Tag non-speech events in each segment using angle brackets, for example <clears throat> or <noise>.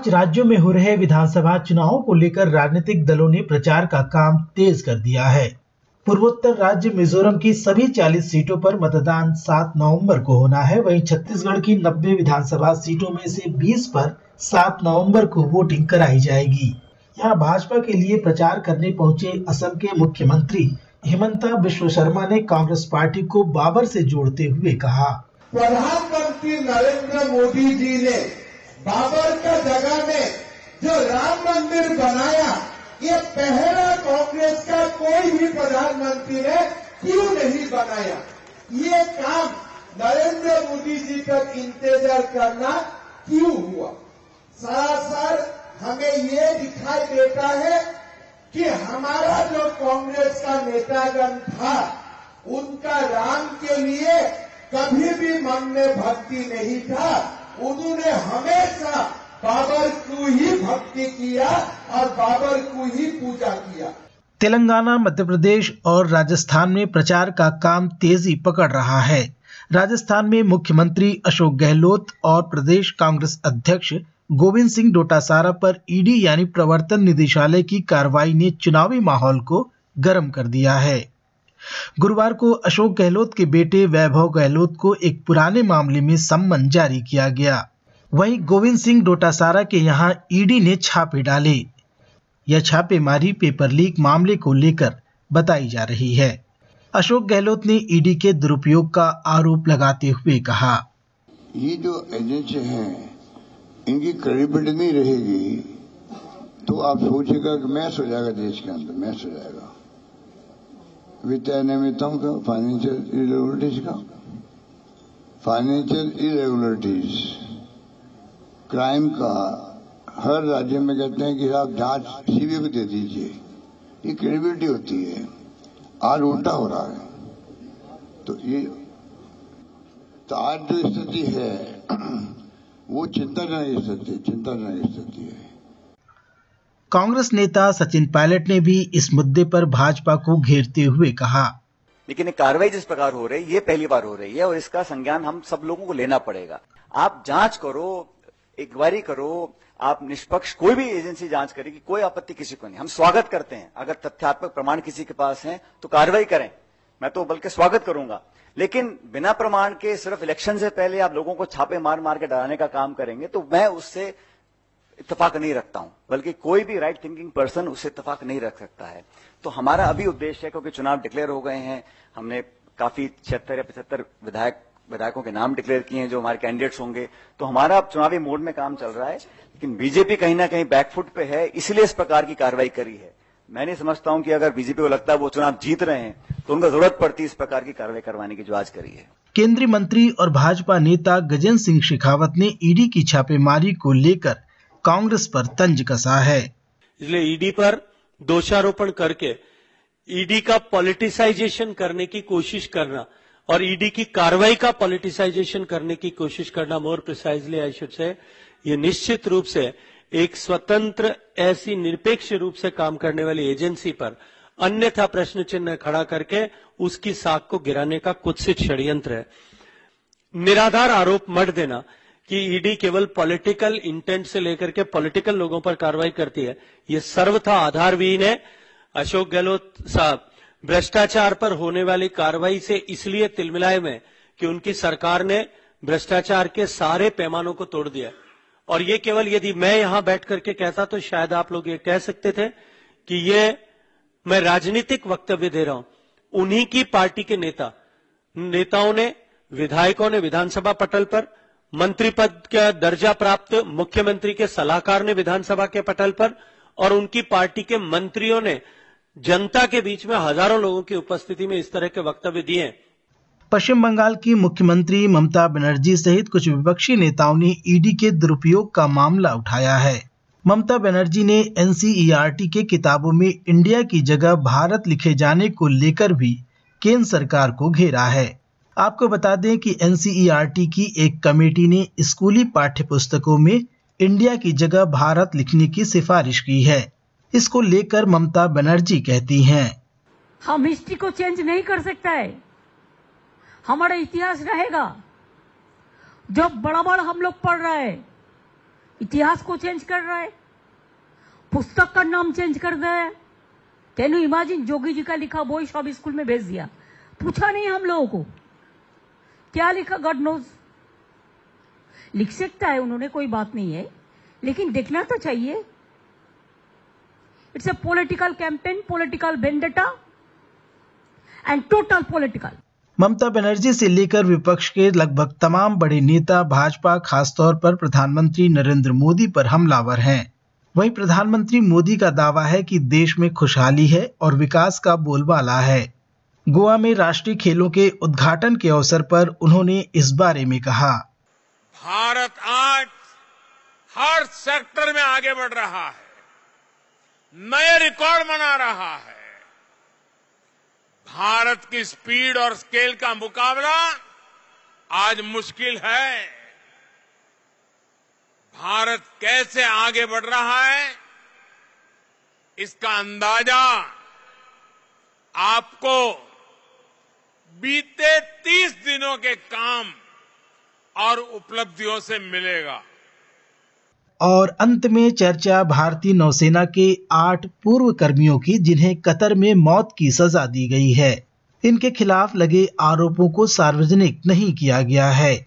पाँच राज्यों में हो रहे विधानसभा चुनावों को लेकर राजनीतिक दलों ने प्रचार का काम तेज कर दिया है। पूर्वोत्तर राज्य मिजोरम की सभी 40 सीटों पर मतदान 7 नवंबर को होना है। वहीं छत्तीसगढ़ की 90 विधानसभा सीटों में से 20 पर 7 नवंबर को वोटिंग कराई जाएगी। यहाँ भाजपा के लिए प्रचार करने पहुँचे असम के मुख्यमंत्री हिमंता विश्व शर्मा ने कांग्रेस पार्टी को बाबर से जोड़ते हुए कहा। प्रधानमंत्री नरेंद्र मोदी जी ने बाबर का जगह में जो राम मंदिर बनाया, ये पहला कांग्रेस का कोई भी प्रधानमंत्री ने क्यों नहीं बनाया? ये काम नरेंद्र मोदी जी तक इंतज़ार करना क्यों हुआ? सरासर हमें ये दिखाई देता है कि हमारा जो कांग्रेस का नेतागण था, उनका राम के लिए कभी भी मन में भक्ति नहीं था। उन्होंने हमेशा बाबर को ही भक्ति किया और बाबर को ही पूजा किया। तेलंगाना, मध्य प्रदेश और राजस्थान में प्रचार का काम तेज़ी पकड़ रहा है। राजस्थान में मुख्यमंत्री अशोक गहलोत और प्रदेश कांग्रेस अध्यक्ष गोविंद सिंह डोटासारा पर ईडी यानी प्रवर्तन निदेशालय की कार्रवाई ने चुनावी माहौल को गर्म कर दिया है। गुरुवार को अशोक गहलोत के बेटे वैभव गहलोत को एक पुराने मामले में सम्मन जारी किया गया। वहीं गोविंद सिंह डोटासारा के यहाँ ईडी ने छापे डाले। यह छापेमारी पेपर लीक मामले को लेकर बताई जा रही है। अशोक गहलोत ने ईडी के दुरुपयोग का आरोप लगाते हुए कहा। ये जो एजेंसी हैं, इनकी क्रेडिबिलिटी नहीं रहेगी तो आप सोचेगा कि मैं सो जाएगा देश के अंदर, मैं सो जाएगा। वित्तीय अनियमितताओं का फाइनेंशियल इरेगुलरिटीज का। फाइनेंशियल इरेगुलरिटीज क्राइम का हर राज्य में कहते हैं कि आप जाँच सीबीआई को दे दीजिए। ये क्रेडिबिलिटी होती है। आज उल्टा हो रहा है। तो ये तो आज जो स्थिति है, <clears throat> वो चिंताजनक स्थिति चिंताजनक स्थिति है। कांग्रेस नेता सचिन पायलट ने भी इस मुद्दे पर भाजपा को घेरते हुए कहा। लेकिन कार्रवाई जिस प्रकार हो रही है, ये पहली बार हो रही है और इसका संज्ञान हम सब लोगों को लेना पड़ेगा। आप जाँच करो इंक्वायरी करो, आप निष्पक्ष कोई भी एजेंसी जाँच करेगी कोई आपत्ति किसी को नहीं। हम स्वागत करते हैं। अगर तथ्यात्मक प्रमाण किसी के पास है तो कार्रवाई करें। मैं तो बल्कि स्वागत करूँगा। लेकिन बिना प्रमाण के, सिर्फ़ इलेक्शन से पहले आप लोगों को छापे मार मार के डराने का काम करेंगे तो मैं उससे इतफाक नहीं रखता हूँ, बल्कि कोई भी राइट थिंकिंग पर्सन उससे इतफाक नहीं रख सकता है। तो हमारा अभी उद्देश्य है, क्योंकि चुनाव डिक्लेयर हो गए हैं, हमने काफ़ी छिहत्तर या पचहत्तर विधायक, विधायकों के नाम डिक्लेयर किए हैं, जो हमारे कैंडिडेट्स होंगे। तो हमारा अब चुनावी मोड में काम चल रहा है, लेकिन बीजेपी कहीं ना कहीं बैकफुट पे है, इसलिए इस प्रकार की कार्रवाई करी है। मैं नहीं समझता हूँ कि अगर बीजेपी को लगता है वो चुनाव जीत रहे हैं तो उनको ज़रूरत पड़ती है इस प्रकार की कार्रवाई करवाने की जो आज करी है। केंद्रीय मंत्री और भाजपा नेता गजेंद्र सिंह शेखावत ने ईडी की छापेमारी को लेकर कांग्रेस पर तंज कसा है? इसलिए ईडी पर दोषारोपण करके ईडी का पॉलिटिसाइजेशन करने की कोशिश करना और ईडी की कार्रवाई का पॉलिटिसाइजेशन करने की कोशिश करना more precisely I should say ये निश्चित रूप से एक स्वतंत्र ऐसी निरपेक्ष रूप से काम करने वाली एजेंसी पर अन्यथा प्रश्न चिन्ह खड़ा करके उसकी साख को गिराने का कुत्सित षड्यंत्र है। निराधार आरोप मत देना। कि ईडी केवल पॉलिटिकल इंटेंट से लेकर के पॉलिटिकल लोगों पर कार्रवाई करती है। ये सर्वथा आधारविहीन है। अशोक गहलोत साहब, भ्रष्टाचार पर होने वाली कार्रवाई से इसलिए तिलमिलाए में कि उनकी सरकार ने भ्रष्टाचार के सारे पैमानों को तोड़ दिया। और ये केवल यदि मैं यहाँ बैठ करके कहता तो शायद आप लोग ये कह सकते थे कि ये मैं राजनीतिक वक्तव्य दे रहा हूँ। उन्हीं की पार्टी के नेता, नेताओं ने, विधायकों ने विधानसभा पटल पर मंत्री पद का दर्जा प्राप्त मुख्यमंत्री के सलाहकार ने विधानसभा के पटल पर और उनकी पार्टी के मंत्रियों ने जनता के बीच में हज़ारों लोगों की उपस्थिति में इस तरह के वक्तव्य दिए पश्चिम बंगाल की मुख्यमंत्री ममता बनर्जी सहित कुछ विपक्षी नेताओं ने ईडी के दुरुपयोग का मामला उठाया है। ममता बनर्जी ने एनसीईआरटी के किताबों में इंडिया की जगह भारत लिखे जाने को लेकर भी केंद्र सरकार को घेरा है। आपको बता दें कि एनसीईआरटी की एक कमेटी ने स्कूली पाठ्य पुस्तकों में इंडिया की जगह भारत लिखने की सिफारिश की है। इसको लेकर ममता बनर्जी कहती हैं। हम हिस्ट्री को चेंज नहीं कर सकता है। हमारा इतिहास रहेगा। जो बड़ा बड़ा हम लोग पढ़ रहे हैं, इतिहास को चेंज कर रहा है, पुस्तक का नाम चेंज कर दिया है can you imagine Jogi ji का लिखा बॉय सब स्कूल में भेज दिया। पूछा नहीं हम लोगों को। क्या लिखा? गॉड नोज़ लिख सकता है, उन्होंने कोई बात नहीं है। लेकिन देखना तो चाहिए। It's a political campaign political vendetta and total political Mamata Banerjee से लेकर विपक्ष के लगभग तमाम बड़े नेता, भाजपा, खासतौर पर प्रधानमंत्री नरेंद्र मोदी पर हमलावर हैं। वहीं प्रधानमंत्री मोदी का दावा है कि देश में खुशहाली है और विकास का बोलबाला है। गोवा में राष्ट्रीय खेलों के उद्घाटन के अवसर पर उन्होंने इस बारे में कहा। भारत आज हर सेक्टर में आगे बढ़ रहा है। नए रिकॉर्ड बना रहा है। भारत की स्पीड और स्केल का मुकाबला आज मुश्किल है। भारत कैसे आगे बढ़ रहा है, इसका अंदाज़ा आपको बीते तीस दिनों के काम और उपलब्धियों से मिलेगा। और अंत में चर्चा भारतीय नौसेना के आठ पूर्व कर्मियों की, जिन्हें कतर में मौत की सजा दी गई है। इनके खिलाफ लगे आरोपों को सार्वजनिक नहीं किया गया है।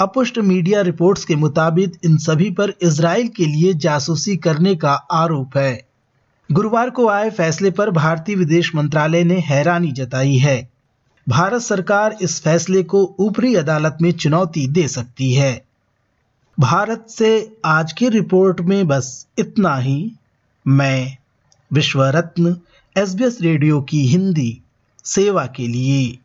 अपुष्ट मीडिया रिपोर्ट्स के मुताबिक इन सभी पर इसराइल के लिए जासूसी करने का आरोप है। गुरुवार को आए फैसले पर भारतीय विदेश मंत्रालय ने हैरानी जताई है। भारत सरकार इस फैसले को ऊपरी अदालत में चुनौती दे सकती है। भारत से आज की रिपोर्ट में बस इतना ही। मैं विश्व रत्न एसबीएस रेडियो की हिंदी, सेवा के लिए।